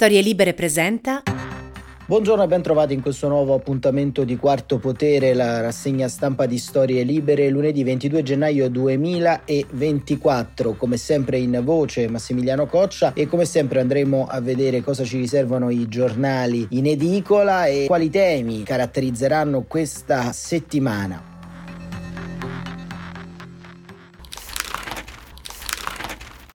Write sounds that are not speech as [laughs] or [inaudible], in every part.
Storie Libere presenta. Buongiorno e ben trovati in questo nuovo appuntamento di Quarto Potere, la rassegna stampa di Storie Libere, lunedì 22 gennaio 2024. Come sempre in voce Massimiliano Coccia e come sempre andremo a vedere cosa ci riservano i giornali in edicola e quali temi caratterizzeranno questa settimana.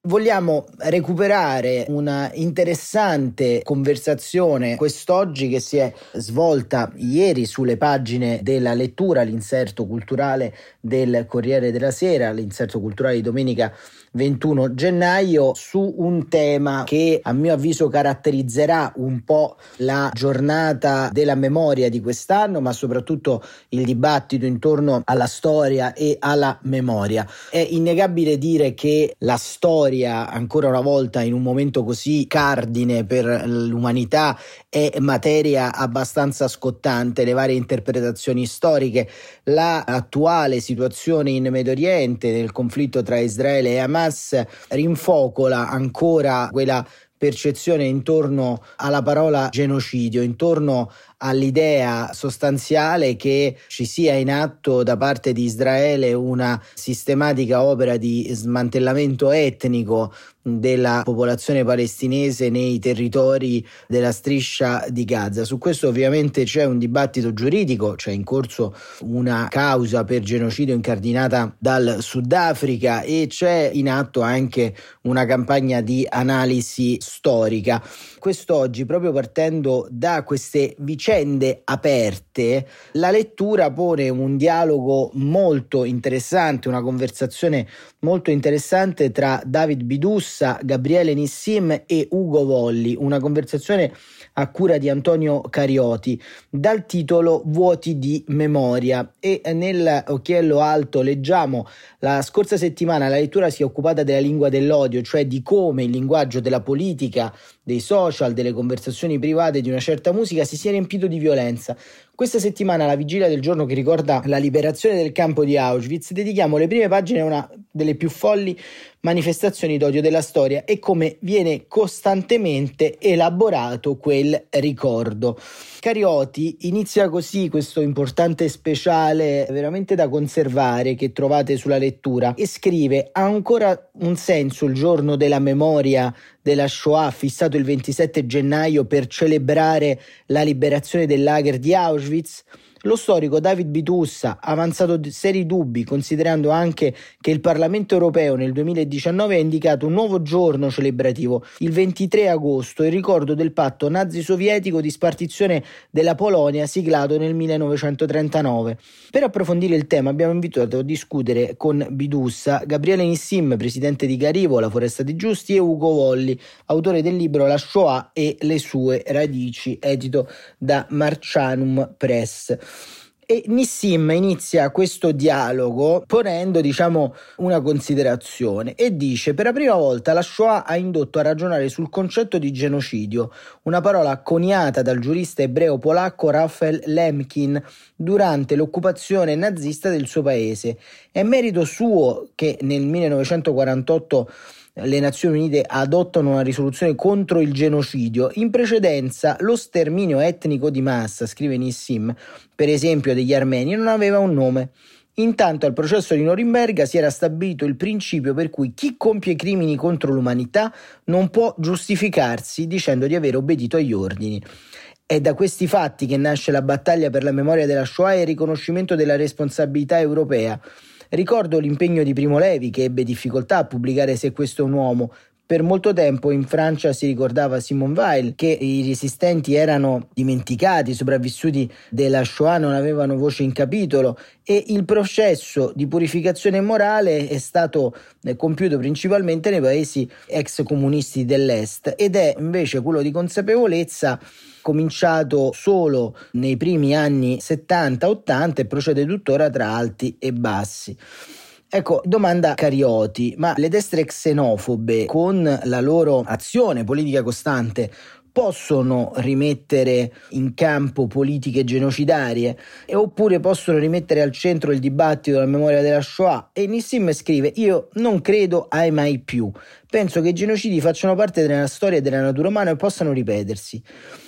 Vogliamo recuperare una interessante conversazione quest'oggi che si è svolta ieri sulle pagine della lettura, l'inserto culturale del Corriere della Sera, l'inserto culturale di domenica 21 gennaio su un tema che a mio avviso caratterizzerà un po' la giornata della memoria di quest'anno, ma soprattutto il dibattito intorno alla storia e alla memoria. È innegabile dire che la storia, ancora una volta in un momento così cardine per l'umanità, è materia abbastanza scottante, le varie interpretazioni storiche, l'attuale situazione in Medio Oriente, nel conflitto tra Israele e Hamas rinfocola ancora quella percezione intorno alla parola genocidio, intorno all'idea sostanziale che ci sia in atto da parte di Israele una sistematica opera di smantellamento etnico della popolazione palestinese nei territori della striscia di Gaza. Su questo ovviamente c'è un dibattito giuridico, c'è in corso una causa per genocidio incardinata dal Sudafrica e c'è in atto anche una campagna di analisi storica. Quest'oggi, proprio partendo da queste vicende aperte, la lettura pone un dialogo molto interessante, una conversazione molto interessante tra David Bidus Rossa, Gabriele Nissim e Ugo Volli, una conversazione a cura di Antonio Carioti, dal titolo Vuoti di memoria. E nell'occhiello alto leggiamo la scorsa settimana la lettura si è occupata della lingua dell'odio, cioè di come il linguaggio della politica, dei social, delle conversazioni private di una certa musica si sia riempito di violenza. Questa settimana, alla vigilia del giorno che ricorda la liberazione del campo di Auschwitz, dedichiamo le prime pagine a una delle più folli manifestazioni d'odio della storia e come viene costantemente elaborato quel ricordo. Carioti inizia così questo importante speciale veramente da conservare che trovate sulla lettura e scrive ha ancora un senso il giorno della memoria della Shoah fissato il 27 gennaio per celebrare la liberazione del lager di Auschwitz Auschwitz. Lo storico David Bitussa ha avanzato seri dubbi, considerando anche che il Parlamento europeo nel 2019 ha indicato un nuovo giorno celebrativo, il 23 agosto, in ricordo del patto nazi-sovietico di spartizione della Polonia siglato nel 1939. Per approfondire il tema abbiamo invitato a discutere con Bidussa Gabriele Nissim, presidente di Garivo, la Foresta dei Giusti, e Ugo Volli, autore del libro La Shoah e le sue radici, edito da Marcianum Press. E Nissim inizia questo dialogo ponendo, diciamo, una considerazione e dice: Per la prima volta la Shoah ha indotto a ragionare sul concetto di genocidio, una parola coniata dal giurista ebreo polacco Raphael Lemkin durante l'occupazione nazista del suo paese. È merito suo che nel 1948 le Nazioni Unite adottano una risoluzione contro il genocidio. In precedenza, lo sterminio etnico di massa, scrive Nissim, per esempio degli armeni, non aveva un nome. Intanto al processo di Norimberga si era stabilito il principio per cui chi compie crimini contro l'umanità non può giustificarsi dicendo di aver obbedito agli ordini. È da questi fatti che nasce la battaglia per la memoria della Shoah e il riconoscimento della responsabilità europea. Ricordo l'impegno di Primo Levi che ebbe difficoltà a pubblicare Se questo è un uomo, per molto tempo in Francia si ricordava Simone Weil che i resistenti erano dimenticati, i sopravvissuti della Shoah non avevano voce in capitolo e il processo di purificazione morale è stato eh, compiuto principalmente nei paesi ex comunisti dell'Est ed è invece quello di consapevolezza cominciato solo nei primi anni 70-80 e procede tuttora tra alti e bassi. Ecco, domanda Carioti, ma le destre xenofobe con la loro azione politica costante possono rimettere in campo politiche genocidarie? E oppure possono rimettere al centro il dibattito della memoria della Shoah? E Nissim scrive io non credo ai mai più. Penso che i genocidi facciano parte della storia e della natura umana e possano ripetersi.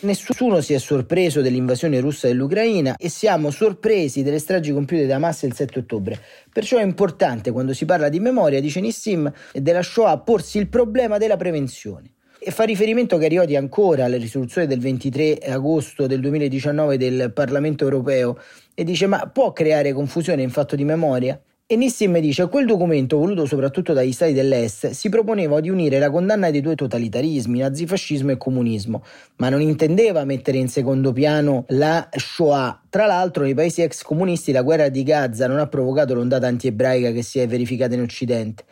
Nessuno si è sorpreso dell'invasione russa dell'Ucraina e siamo sorpresi delle stragi compiute da Hamas il 7 ottobre. Perciò è importante quando si parla di memoria dice Nissim e della Shoah porsi il problema della prevenzione e fa riferimento Carioti ancora alle risoluzioni del 23 agosto del 2019 del Parlamento europeo e dice ma può creare confusione in fatto di memoria? E Nissim dice quel documento voluto soprattutto dagli stati dell'est si proponeva di unire la condanna dei due totalitarismi, nazifascismo e comunismo, ma non intendeva mettere in secondo piano la Shoah. Tra l'altro nei paesi ex comunisti la guerra di Gaza non ha provocato l'ondata anti-ebraica che si è verificata in Occidente.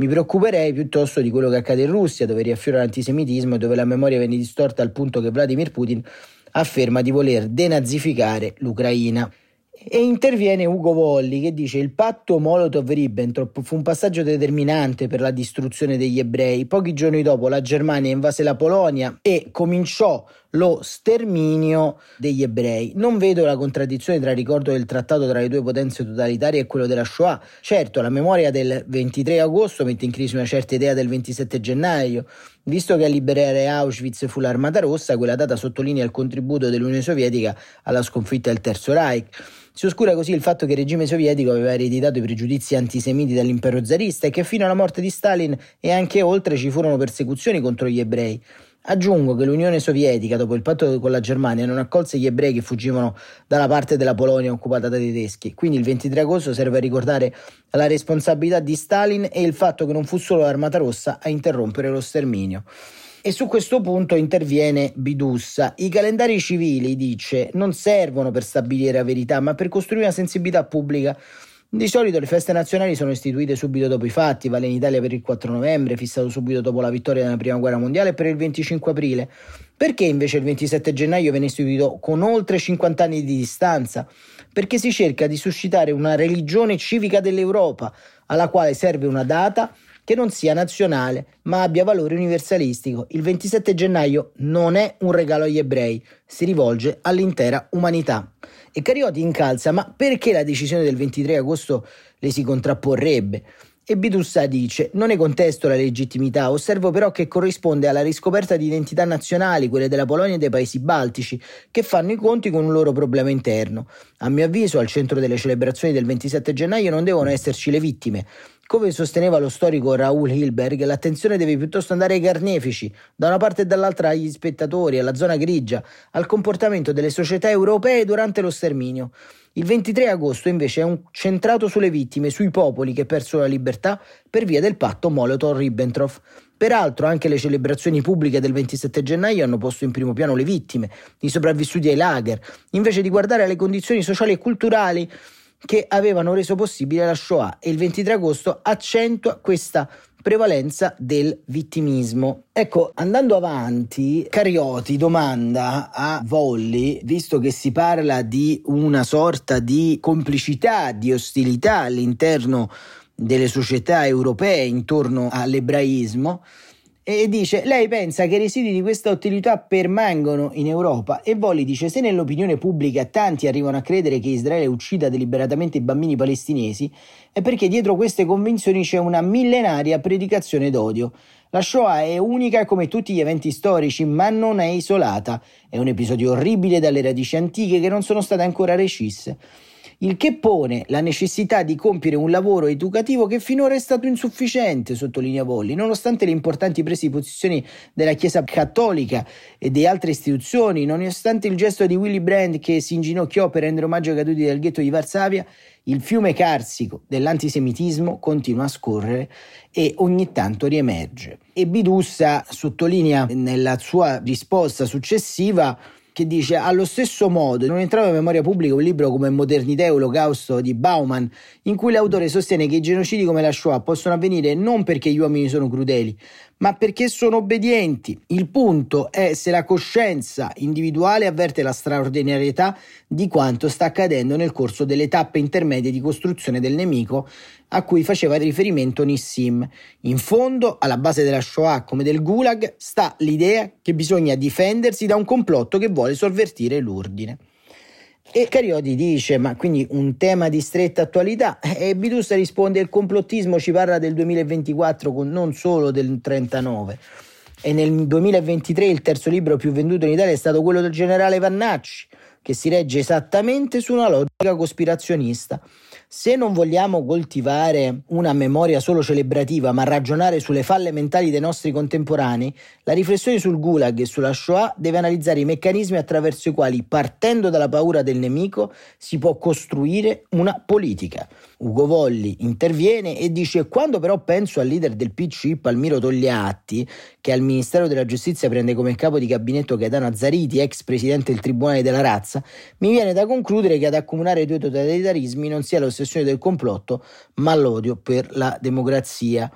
Mi preoccuperei piuttosto di quello che accade in Russia, dove riaffiora l'antisemitismo e dove la memoria viene distorta al punto che Vladimir Putin afferma di voler denazificare l'Ucraina. E interviene Ugo Volli che dice il patto Molotov-Ribbentrop fu un passaggio determinante per la distruzione degli ebrei. Pochi giorni dopo la Germania invase la Polonia e cominciò lo sterminio degli ebrei. Non vedo la contraddizione tra il ricordo del trattato tra le due potenze totalitarie e quello della Shoah. Certo, la memoria del 23 agosto mette in crisi una certa idea del 27 gennaio. Visto che a liberare Auschwitz fu l'Armata Rossa, quella data sottolinea il contributo dell'Unione Sovietica alla sconfitta del Terzo Reich. Si oscura così il fatto che il regime sovietico aveva ereditato i pregiudizi antisemiti dall'impero zarista e che fino alla morte di Stalin e anche oltre ci furono persecuzioni contro gli ebrei. Aggiungo che l'Unione Sovietica, dopo il patto con la Germania, non accolse gli ebrei che fuggivano dalla parte della Polonia occupata dai tedeschi. Quindi il 23 agosto serve a ricordare la responsabilità di Stalin e il fatto che non fu solo l'Armata Rossa a interrompere lo sterminio. E su questo punto interviene Bidussa. I calendari civili, dice, non servono per stabilire la verità, ma per costruire una sensibilità pubblica. Di solito le feste nazionali sono istituite subito dopo i fatti, vale in Italia per il 4 novembre, fissato subito dopo la vittoria nella prima guerra mondiale, e per il 25 aprile. Perché invece il 27 gennaio viene istituito con oltre 50 anni di distanza? Perché si cerca di suscitare una religione civica dell'Europa, alla quale serve una data che non sia nazionale ma abbia valore universalistico. Il 27 gennaio non è un regalo agli ebrei, si rivolge all'intera umanità. E Carioti incalza, ma perché la decisione del 23 agosto le si contrapporrebbe? E Bidussa dice: Non ne contesto la legittimità, osservo però che corrisponde alla riscoperta di identità nazionali, quelle della Polonia e dei paesi baltici, che fanno i conti con un loro problema interno. A mio avviso, al centro delle celebrazioni del 27 gennaio non devono esserci le vittime. Come sosteneva lo storico Raoul Hilberg, l'attenzione deve piuttosto andare ai carnefici, da una parte e dall'altra agli spettatori, alla zona grigia, al comportamento delle società europee durante lo sterminio. Il 23 agosto invece è centrato sulle vittime, sui popoli che persero la libertà per via del patto Molotov-Ribbentrop. Peraltro anche le celebrazioni pubbliche del 27 gennaio hanno posto in primo piano le vittime, i sopravvissuti ai lager, invece di guardare alle condizioni sociali e culturali che avevano reso possibile la Shoah e il 23 agosto accentua questa prevalenza del vittimismo. Ecco, andando avanti, Carioti domanda a Volli, visto che si parla di una sorta di complicità, di ostilità all'interno delle società europee intorno all'ebraismo, e dice lei pensa che i residui di questa utilità permangono in Europa e Volli dice se nell'opinione pubblica tanti arrivano a credere che Israele uccida deliberatamente i bambini palestinesi è perché dietro queste convinzioni c'è una millenaria predicazione d'odio. La Shoah è unica come tutti gli eventi storici, ma non è isolata. È un episodio orribile dalle radici antiche che non sono state ancora recisse il che pone la necessità di compiere un lavoro educativo che finora è stato insufficiente, sottolinea Volli, nonostante le importanti prese di posizione della Chiesa cattolica e di altre istituzioni, nonostante il gesto di Willy Brandt che si inginocchiò per rendere omaggio ai caduti del ghetto di Varsavia, il fiume carsico dell'antisemitismo continua a scorrere e ogni tanto riemerge. E Bidussa sottolinea nella sua risposta successiva che dice allo stesso modo non entrava in memoria pubblica un libro come Modernità e Olocausto di Bauman in cui l'autore sostiene che i genocidi come la Shoah possono avvenire non perché gli uomini sono crudeli ma perché sono obbedienti. Il punto è se la coscienza individuale avverte la straordinarietà di quanto sta accadendo nel corso delle tappe intermedie di costruzione del nemico a cui faceva riferimento Nissim. In fondo, alla base della Shoah come del Gulag, sta l'idea che bisogna difendersi da un complotto che vuole sovvertire l'ordine. E Carioti dice, ma quindi un tema di stretta attualità? E Bidusta risponde, il complottismo ci parla del 2024, non solo del 39. E nel 2023 il terzo libro più venduto in Italia è stato quello del generale Vannacci, che si regge esattamente su una logica cospirazionista. Se non vogliamo coltivare una memoria solo celebrativa, ma ragionare sulle falle mentali dei nostri contemporanei, la riflessione sul Gulag e sulla Shoah deve analizzare i meccanismi attraverso i quali, partendo dalla paura del nemico, si può costruire una politica. Ugo Volli interviene e dice: Quando però penso al leader del PC, Palmiro Togliatti, che al Ministero della Giustizia prende come capo di gabinetto Gaetano Azzariti, ex presidente del Tribunale della Razza, mi viene da concludere che ad accomunare i due totalitarismi non sia l'ossessione del complotto, ma l'odio per la democrazia.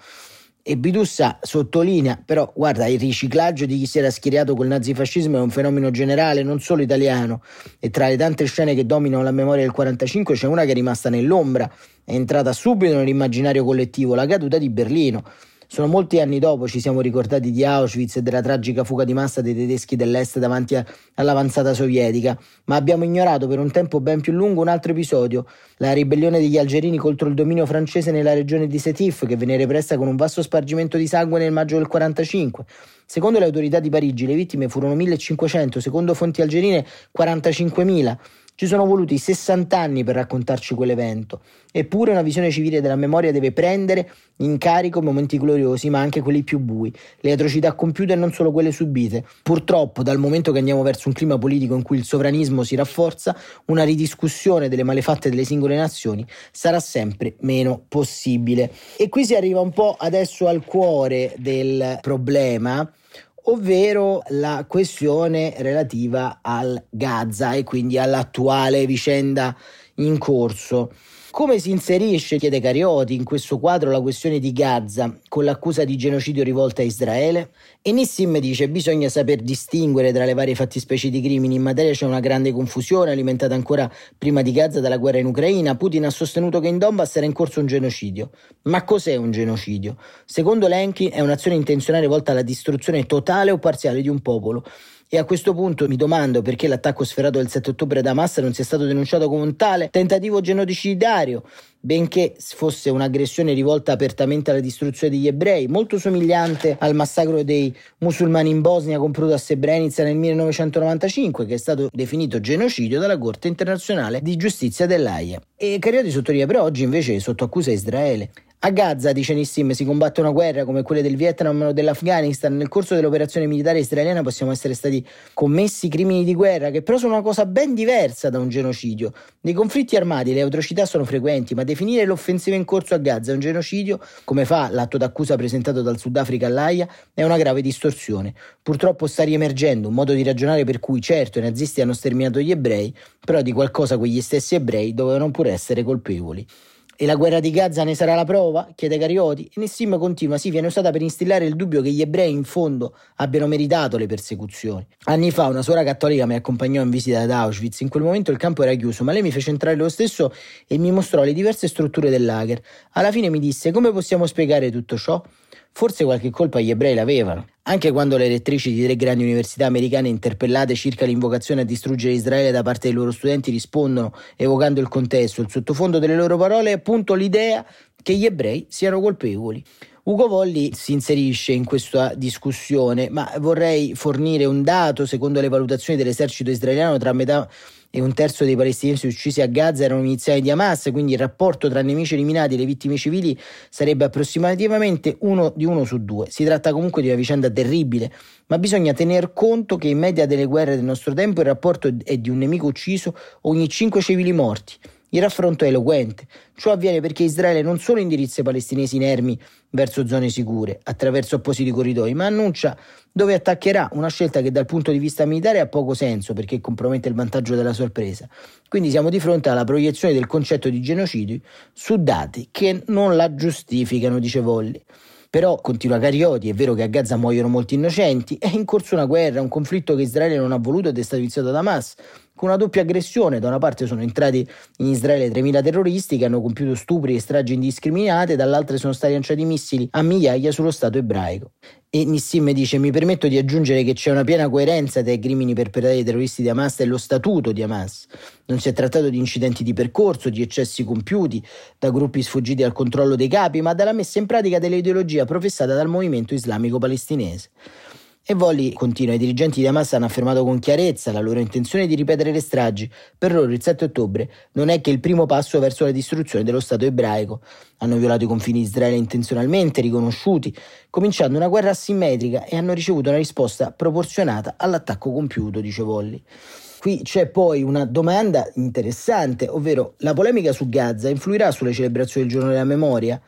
E Bidussa sottolinea, però, guarda, il riciclaggio di chi si era schierato col nazifascismo è un fenomeno generale, non solo italiano. E tra le tante scene che dominano la memoria del 45 c'è una che è rimasta nell'ombra, è entrata subito nell'immaginario collettivo, la caduta di Berlino. Sono molti anni dopo ci siamo ricordati di Auschwitz e della tragica fuga di massa dei tedeschi dell'est davanti a, all'avanzata sovietica, ma abbiamo ignorato per un tempo ben più lungo un altro episodio, la ribellione degli algerini contro il dominio francese nella regione di Setif, che venne repressa con un vasto spargimento di sangue nel maggio del 45. Secondo le autorità di Parigi le vittime furono 1500, secondo fonti algerine 45.000. Ci sono voluti 60 anni per raccontarci quell'evento, eppure una visione civile della memoria deve prendere in carico momenti gloriosi, ma anche quelli più bui, le atrocità compiute e non solo quelle subite. Purtroppo, dal momento che andiamo verso un clima politico in cui il sovranismo si rafforza, una ridiscussione delle malefatte delle singole nazioni sarà sempre meno possibile. E qui si arriva un po' adesso al cuore del problema ovvero la questione relativa al Gaza e quindi all'attuale vicenda in corso. Come si inserisce, chiede Carioti, in questo quadro la questione di Gaza con l'accusa di genocidio rivolta a Israele? E Nissim dice bisogna saper distinguere tra le varie fattispecie di crimini. In materia c'è una grande confusione alimentata ancora prima di Gaza dalla guerra in Ucraina. Putin ha sostenuto che in Donbass era in corso un genocidio. Ma cos'è un genocidio? Secondo Lenky è un'azione intenzionale volta alla distruzione totale o parziale di un popolo. E a questo punto mi domando perché l'attacco sferato del 7 ottobre da Hamas non sia stato denunciato come un tale tentativo genocidario, benché fosse un'aggressione rivolta apertamente alla distruzione degli ebrei, molto somigliante al massacro dei musulmani in Bosnia compiuto a Srebrenica nel 1995, che è stato definito genocidio dalla Corte internazionale di giustizia dell'AIA. E Carioti sottolinea però oggi invece sotto accusa Israele. A Gaza, dice Nissim, si combatte una guerra come quelle del Vietnam o dell'Afghanistan. Nel corso dell'operazione militare israeliana possiamo essere stati commessi crimini di guerra, che però sono una cosa ben diversa da un genocidio. Nei conflitti armati le atrocità sono frequenti, ma definire l'offensiva in corso a Gaza un genocidio, come fa l'atto d'accusa presentato dal Sudafrica all'AIA, è una grave distorsione. Purtroppo sta riemergendo un modo di ragionare per cui certo i nazisti hanno sterminato gli ebrei, però di qualcosa quegli stessi ebrei dovevano pure essere colpevoli. E la guerra di Gaza ne sarà la prova? chiede Carioti. E Nessim continua: sì, viene usata per instillare il dubbio che gli ebrei in fondo abbiano meritato le persecuzioni. Anni fa una suora cattolica mi accompagnò in visita ad Auschwitz. In quel momento il campo era chiuso, ma lei mi fece entrare lo stesso e mi mostrò le diverse strutture del lager. Alla fine mi disse: come possiamo spiegare tutto ciò? Forse qualche colpa gli ebrei l'avevano. Anche quando le rettrici di tre grandi università americane interpellate circa l'invocazione a distruggere Israele da parte dei loro studenti rispondono evocando il contesto, il sottofondo delle loro parole è appunto l'idea che gli ebrei siano colpevoli. Ugo Volli si inserisce in questa discussione, ma vorrei fornire un dato secondo le valutazioni dell'esercito israeliano tra metà e un terzo dei palestinesi uccisi a Gaza erano iniziali di Hamas, quindi il rapporto tra nemici eliminati e le vittime civili sarebbe approssimativamente uno di uno su due. Si tratta comunque di una vicenda terribile, ma bisogna tener conto che in media delle guerre del nostro tempo il rapporto è di un nemico ucciso ogni cinque civili morti. Il raffronto è eloquente. Ciò avviene perché Israele non solo indirizza i palestinesi inermi verso zone sicure attraverso appositi corridoi, ma annuncia dove attaccherà, una scelta che dal punto di vista militare ha poco senso perché compromette il vantaggio della sorpresa. Quindi siamo di fronte alla proiezione del concetto di genocidio su dati che non la giustificano, dice Volli. Però, continua Carioti, è vero che a Gaza muoiono molti innocenti, è in corso una guerra, un conflitto che Israele non ha voluto ed è stato iniziato da Hamas con una doppia aggressione. Da una parte sono entrati in Israele 3.000 terroristi che hanno compiuto stupri e stragi indiscriminate, dall'altra sono stati lanciati missili a migliaia sullo Stato ebraico. E Nissim dice: Mi permetto di aggiungere che c'è una piena coerenza tra i crimini perpetrati dai terroristi di Hamas e lo statuto di Hamas. Non si è trattato di incidenti di percorso, di eccessi compiuti da gruppi sfuggiti al controllo dei capi, ma dalla messa in pratica dell'ideologia professata dal movimento islamico palestinese. E Volli continua, i dirigenti di Hamas hanno affermato con chiarezza la loro intenzione di ripetere le stragi. Per loro il 7 ottobre non è che il primo passo verso la distruzione dello Stato ebraico. Hanno violato i confini di Israele intenzionalmente, riconosciuti, cominciando una guerra asimmetrica e hanno ricevuto una risposta proporzionata all'attacco compiuto, dice Volli. Qui c'è poi una domanda interessante, ovvero la polemica su Gaza influirà sulle celebrazioni del giorno della memoria?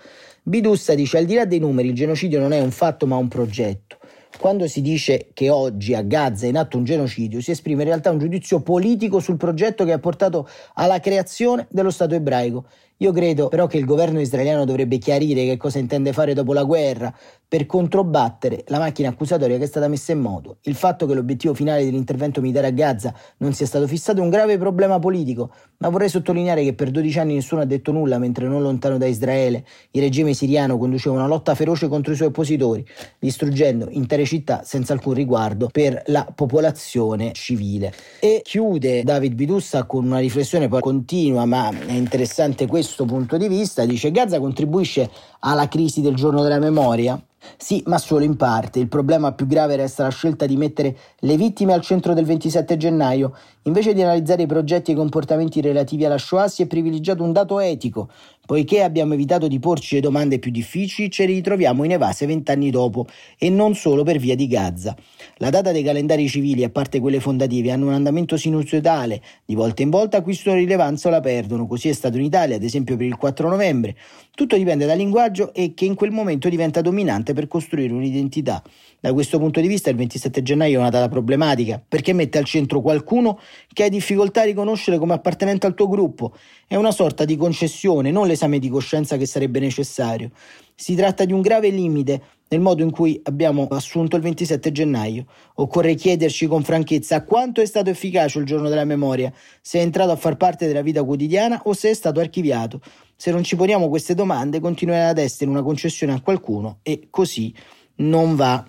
Bidussa dice al di là dei numeri il genocidio non è un fatto ma un progetto. Quando si dice che oggi a Gaza è in atto un genocidio, si esprime in realtà un giudizio politico sul progetto che ha portato alla creazione dello Stato ebraico io credo però che il governo israeliano dovrebbe chiarire che cosa intende fare dopo la guerra per controbattere la macchina accusatoria che è stata messa in moto. Il fatto che l'obiettivo finale dell'intervento militare a Gaza non sia stato fissato è un grave problema politico, ma vorrei sottolineare che per 12 anni nessuno ha detto nulla mentre non lontano da Israele il regime siriano conduceva una lotta feroce contro i suoi oppositori, distruggendo intere città senza alcun riguardo per la popolazione civile. E chiude David Bidussa con una riflessione poi continua, ma è interessante questo questo punto di vista, dice Gaza contribuisce alla crisi del giorno della memoria? Sì, ma solo in parte. Il problema più grave resta la scelta di mettere le vittime al centro del 27 gennaio. Invece di analizzare i progetti e i comportamenti relativi alla Shoah si è privilegiato un dato etico, Poiché abbiamo evitato di porci le domande più difficili, ci ritroviamo in evase vent'anni dopo, e non solo per via di Gaza. La data dei calendari civili, a parte quelle fondative, hanno un andamento sinusoidale, di volta in volta acquistano rilevanza o la perdono, così è stato in Italia, ad esempio per il 4 novembre. Tutto dipende dal linguaggio e che in quel momento diventa dominante per costruire un'identità. Da questo punto di vista il 27 gennaio è una data problematica, perché mette al centro qualcuno che hai difficoltà a riconoscere come appartenente al tuo gruppo. È una sorta di concessione, non l'esame di coscienza che sarebbe necessario. Si tratta di un grave limite nel modo in cui abbiamo assunto il 27 gennaio. Occorre chiederci con franchezza quanto è stato efficace il giorno della memoria, se è entrato a far parte della vita quotidiana o se è stato archiviato. Se non ci poniamo queste domande, continuerà ad essere una concessione a qualcuno e così non va.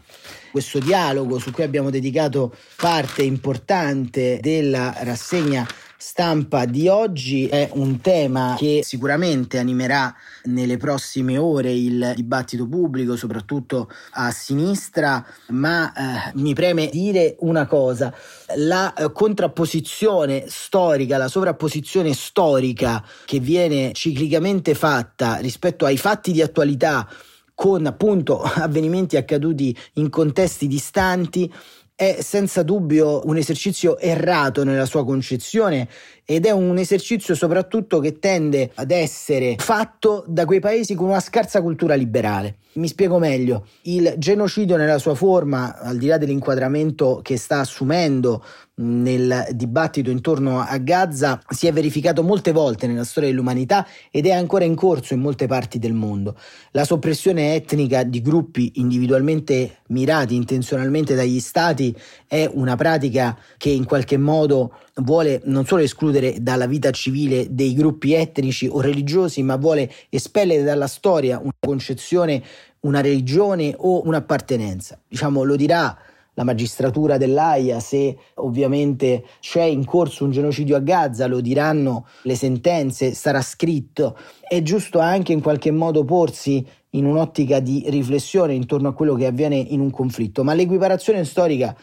Questo dialogo su cui abbiamo dedicato parte importante della rassegna stampa di oggi è un tema che sicuramente animerà nelle prossime ore il dibattito pubblico, soprattutto a sinistra, ma eh, mi preme dire una cosa, la eh, contrapposizione storica, la sovrapposizione storica che viene ciclicamente fatta rispetto ai fatti di attualità con appunto [laughs] avvenimenti accaduti in contesti distanti è senza dubbio un esercizio errato nella sua concezione ed è un esercizio soprattutto che tende ad essere fatto da quei paesi con una scarsa cultura liberale. Mi spiego meglio, il genocidio nella sua forma, al di là dell'inquadramento che sta assumendo nel dibattito intorno a Gaza, si è verificato molte volte nella storia dell'umanità ed è ancora in corso in molte parti del mondo. La soppressione etnica di gruppi individualmente mirati intenzionalmente dagli stati è una pratica che in qualche modo vuole non solo escludere dalla vita civile dei gruppi etnici o religiosi, ma vuole espellere dalla storia una concezione, una religione o un'appartenenza. Diciamo, lo dirà la magistratura dell'AIA se ovviamente c'è in corso un genocidio a Gaza, lo diranno le sentenze, sarà scritto. È giusto anche in qualche modo porsi in un'ottica di riflessione intorno a quello che avviene in un conflitto, ma l'equiparazione storica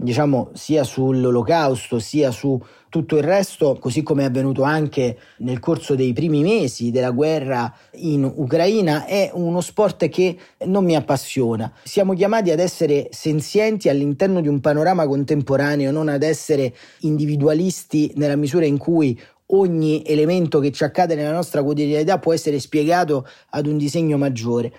diciamo sia sull'olocausto sia su tutto il resto, così come è avvenuto anche nel corso dei primi mesi della guerra in Ucraina, è uno sport che non mi appassiona. Siamo chiamati ad essere senzienti all'interno di un panorama contemporaneo, non ad essere individualisti nella misura in cui ogni elemento che ci accade nella nostra quotidianità può essere spiegato ad un disegno maggiore.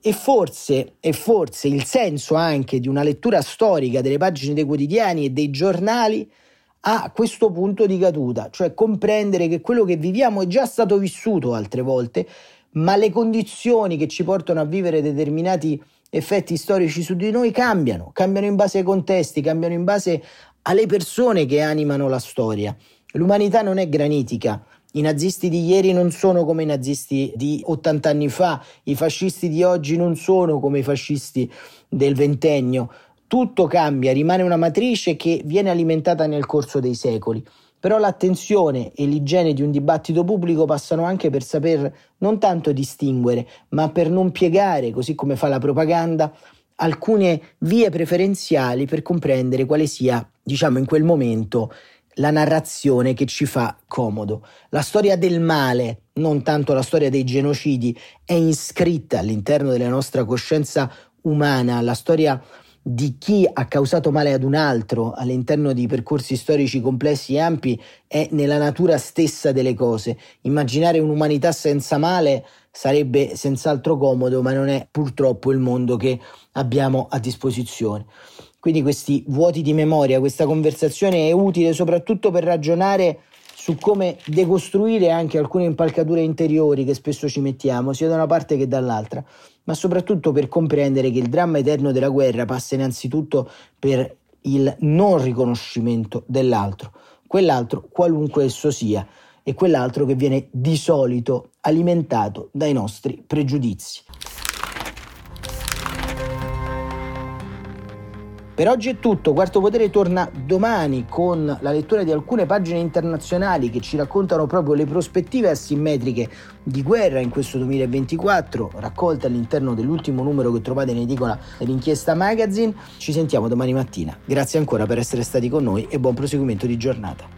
E forse, e forse il senso anche di una lettura storica delle pagine dei quotidiani e dei giornali a questo punto di caduta, cioè comprendere che quello che viviamo è già stato vissuto altre volte, ma le condizioni che ci portano a vivere determinati effetti storici su di noi cambiano, cambiano in base ai contesti, cambiano in base alle persone che animano la storia. L'umanità non è granitica, i nazisti di ieri non sono come i nazisti di 80 anni fa, i fascisti di oggi non sono come i fascisti del ventennio. Tutto cambia, rimane una matrice che viene alimentata nel corso dei secoli. Però l'attenzione e l'igiene di un dibattito pubblico passano anche per saper non tanto distinguere, ma per non piegare, così come fa la propaganda, alcune vie preferenziali per comprendere quale sia, diciamo in quel momento, la narrazione che ci fa comodo. La storia del male, non tanto la storia dei genocidi, è iscritta all'interno della nostra coscienza umana, la storia di chi ha causato male ad un altro all'interno di percorsi storici complessi e ampi è nella natura stessa delle cose. Immaginare un'umanità senza male sarebbe senz'altro comodo, ma non è purtroppo il mondo che abbiamo a disposizione. Quindi questi vuoti di memoria, questa conversazione è utile soprattutto per ragionare su come decostruire anche alcune impalcature interiori che spesso ci mettiamo, sia da una parte che dall'altra ma soprattutto per comprendere che il dramma eterno della guerra passa innanzitutto per il non riconoscimento dell'altro, quell'altro qualunque esso sia, e quell'altro che viene di solito alimentato dai nostri pregiudizi. Per oggi è tutto, Quarto Potere torna domani con la lettura di alcune pagine internazionali che ci raccontano proprio le prospettive asimmetriche di guerra in questo 2024, raccolte all'interno dell'ultimo numero che trovate in edicola dell'inchiesta magazine. Ci sentiamo domani mattina. Grazie ancora per essere stati con noi e buon proseguimento di giornata.